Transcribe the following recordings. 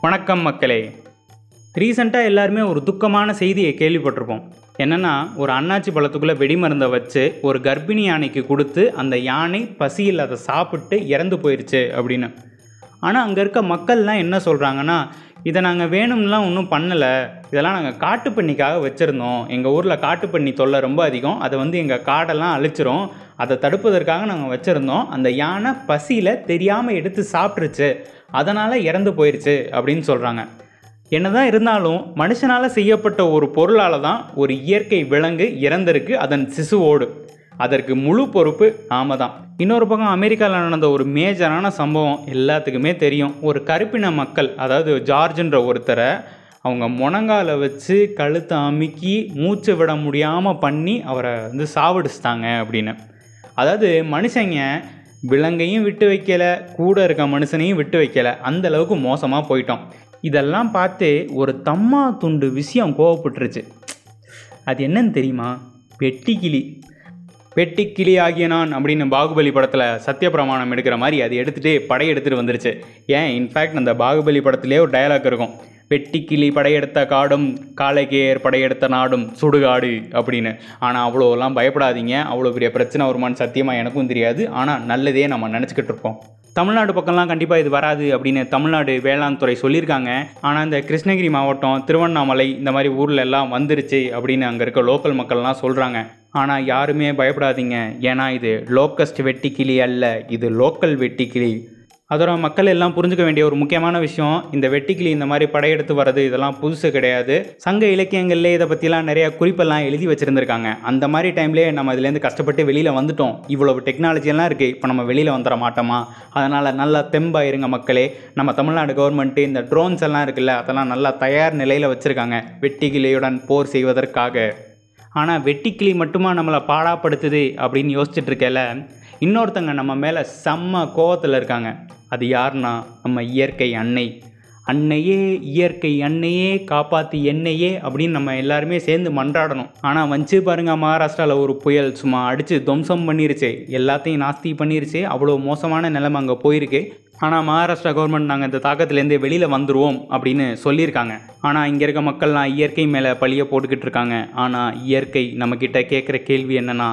வணக்கம் மக்களே. ரீசண்டாக எல்லாருமே ஒரு துக்கமான செய்தியை கேள்விப்பட்டிருப்போம். என்னென்னா ஒரு அன்னாச்சி பழத்துக்குள்ளே வெடிமருந்தை வச்சு ஒரு கர்ப்பிணி யானைக்கு கொடுத்து அந்த யானை பசியில் அதை சாப்பிட்டு இறந்து போயிடுச்சு அப்படின்னு. ஆனால் அங்கே இருக்க மக்கள்லாம் என்ன சொல்கிறாங்கன்னா இதை நாங்கள் வேணும்லாம் ஒன்றும் பண்ணலை. இதெல்லாம் நாங்கள் காட்டுப்பன்னிக்காக வச்சுருந்தோம். எங்கள் ஊரில் காட்டுப்பன்னி தொல்லை ரொம்ப அதிகம். அதை வந்து எங்கள் காடெல்லாம் அழிச்சிரும். அதை தடுப்பதற்காக நாங்கள் வச்சுருந்தோம். அந்த யானை பசியில் தெரியாமல் எடுத்து சாப்பிட்ருச்சு அதனால் இறந்து போயிடுச்சு அப்படின்னு சொல்கிறாங்க என்னதான் இருந்தாலும் மனுஷனால் செய்யப்பட்ட ஒரு பொருளால் தான் ஒரு இயற்கை விலங்கு இறந்திருக்கு. அதன் சிசுவோடு. அதற்கு முழு பொறுப்பு நாம தான் இன்னொரு பக்கம் அமெரிக்காவில் நடந்த ஒரு மேஜரான சம்பவம் எல்லாத்துக்குமே தெரியும். ஒரு கருப்பின மக்கள் அதாவது ஜார்ஜ்ன்ற ஒருத்தரை அவங்க முனங்கால வச்சு கழுத்தை அமுக்கி மூச்சு விட முடியாமல் பண்ணி அவரை வந்து சாவடிச்சிட்டாங்க அப்படின்னு. அதாவது மனுஷங்க விலங்கையும் விட்டு வைக்கலை கூட இருக்க மனுஷனையும் விட்டு வைக்கலை. அந்த அளவுக்கு மோசமாக போயிட்டோம். இதெல்லாம் பார்த்து ஒரு தம்மா துண்டு விஷயம் கோவப்பட்டுருச்சு. அது என்னன்னு தெரியுமா? வெட்டிக்கிளி வெட்டிக்கிளி ஆகிய நான் அப்படின்னு பாகுபலி படத்தில் சத்தியப்பிரமாணம் எடுக்கிற மாதிரி அது எடுத்துகிட்டு படை எடுத்துகிட்டு வந்துருச்சு. ஏன்? இன்ஃபேக்ட் அந்த பாகுபலி படத்திலே ஒரு டயலாக் இருக்கும். வெட்டிக்கிளி படையெடுத்த காடும் காலைக்கேர் படையெடுத்த நாடும் சுடுகாடு அப்படின்னு. ஆனால் அவ்வளோலாம் பயப்படாதீங்க. அவ்வளோ பெரிய பிரச்சனை வருமான்னு சத்தியமாக எனக்கும் தெரியாது. ஆனால் நல்லதே நம்ம நினச்சிக்கிட்டு இருக்கோம் தமிழ்நாடு பக்கம்லாம் கண்டிப்பாக இது வராது அப்படின்னு தமிழ்நாடு வேளாண் துறை சொல்லியிருக்காங்க. ஆனால் இந்த கிருஷ்ணகிரி மாவட்டம் திருவண்ணாமலை இந்த மாதிரி ஊரில் எல்லாம் வந்துருச்சு அப்படின்னு அங்கே இருக்க லோக்கல் மக்கள்லாம் சொல்கிறாங்க ஆனால் யாருமே பயப்படாதீங்க. ஏன்னா இது லோக்கஸ்ட் வெட்டிக்கிளி அல்ல இது லோக்கல் வெட்டிக்கிளி அதோட மக்கள் எல்லாம் புரிஞ்சுக்க வேண்டிய ஒரு முக்கியமான விஷயம் இந்த வெட்டிக்கிளி இந்த மாதிரி படையெடுத்து வர்றது இதெல்லாம் புதுசு கிடையாது. சங்க இலக்கியங்கள்லேயே இதை பற்றிலாம் நிறைய குறிப்பெல்லாம் எழுதி வச்சுருந்துருக்காங்க. அந்த மாதிரி டைம்லேயே நம்ம இதுலேருந்து கஷ்டப்பட்டு வெளியில் வந்துட்டோம். இவ்வளவு டெக்னாலஜியெல்லாம் இருக்குது இப்போ நம்ம வெளியில் வந்துட மாட்டோமா? அதனால் நல்லா தெம்பாக இருங்க மக்களே. நம்ம தமிழ்நாடு கவர்மெண்ட்டு இந்த ட்ரோன்ஸ் எல்லாம் இருக்குல்ல அதெல்லாம் நல்லா தயார் நிலையில் வச்சுருக்காங்க. வெட்டிக்கிளியுடன் போர் செய்வதற்காக. ஆனால் வெட்டிக்கிளி மட்டுமா நம்மளை பாடாப்படுத்துது அப்படின்னு யோசிச்சுட்டு இருக்கல இன்னொருத்தங்க நம்ம மேலே செம்ம கோவத்தில் இருக்காங்க. அது யாருன்னா நம்ம இயற்கை அன்னை. அன்னையே இயற்கை அன்னையே காப்பாற்றி என்னையே அப்படின்னு நம்ம எல்லாருமே சேர்ந்து மன்றாடணும். ஆனால் வந்து பாருங்க மகாராஷ்டிராவில் ஒரு புயல் சும்மா அடித்து துவம்சம் பண்ணிருச்சு. எல்லாத்தையும் நாஸ்தி பண்ணிருச்சு. அவ்வளோ மோசமான நிலைமை அங்கே போயிருக்கு. ஆனால் மகாராஷ்டிரா கவர்மெண்ட் நாங்கள் இந்த தாக்கத்துலேருந்து வெளியில் வந்துடுவோம் அப்படின்னு சொல்லியிருக்காங்க. ஆனால் இங்கே இருக்க மக்கள்லாம் இயற்கை மேலே பழிய போட்டுக்கிட்டு இருக்காங்க. ஆனால் இயற்கை நம்மக்கிட்ட கேட்குற கேள்வி என்னென்னா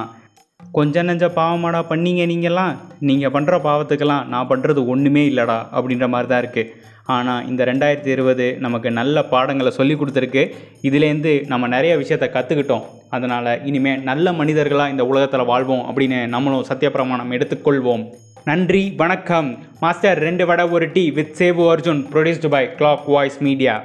கொஞ்ச நெஞ்ச பாவமாடா பண்ணீங்க நீங்கள்லாம் நீங்கள் பண்ணுற பாவத்துக்கெல்லாம் நான் பண்ணுறது ஒன்றுமே இல்லைடா அப்படின்ற மாதிரி தான் இருக்குது ஆனால் இந்த ரெண்டாயிரத்தி இருபது நமக்கு நல்ல பாடங்களை சொல்லி கொடுத்துருக்கு. இதுலேருந்து நம்ம நிறைய விஷயத்த கற்றுக்கிட்டோம் அதனால் இனிமேல் நல்ல மனிதர்களாக இந்த உலகத்தில் வாழ்வோம் அப்படின்னு நம்மளும் சத்தியப்பிரமாணம் எடுத்துக்கொள்வோம். நன்றி வணக்கம். மாஸ்டர் ரெண்டு வடை ஒரு tea with சேவு Arjun produced by clock voice media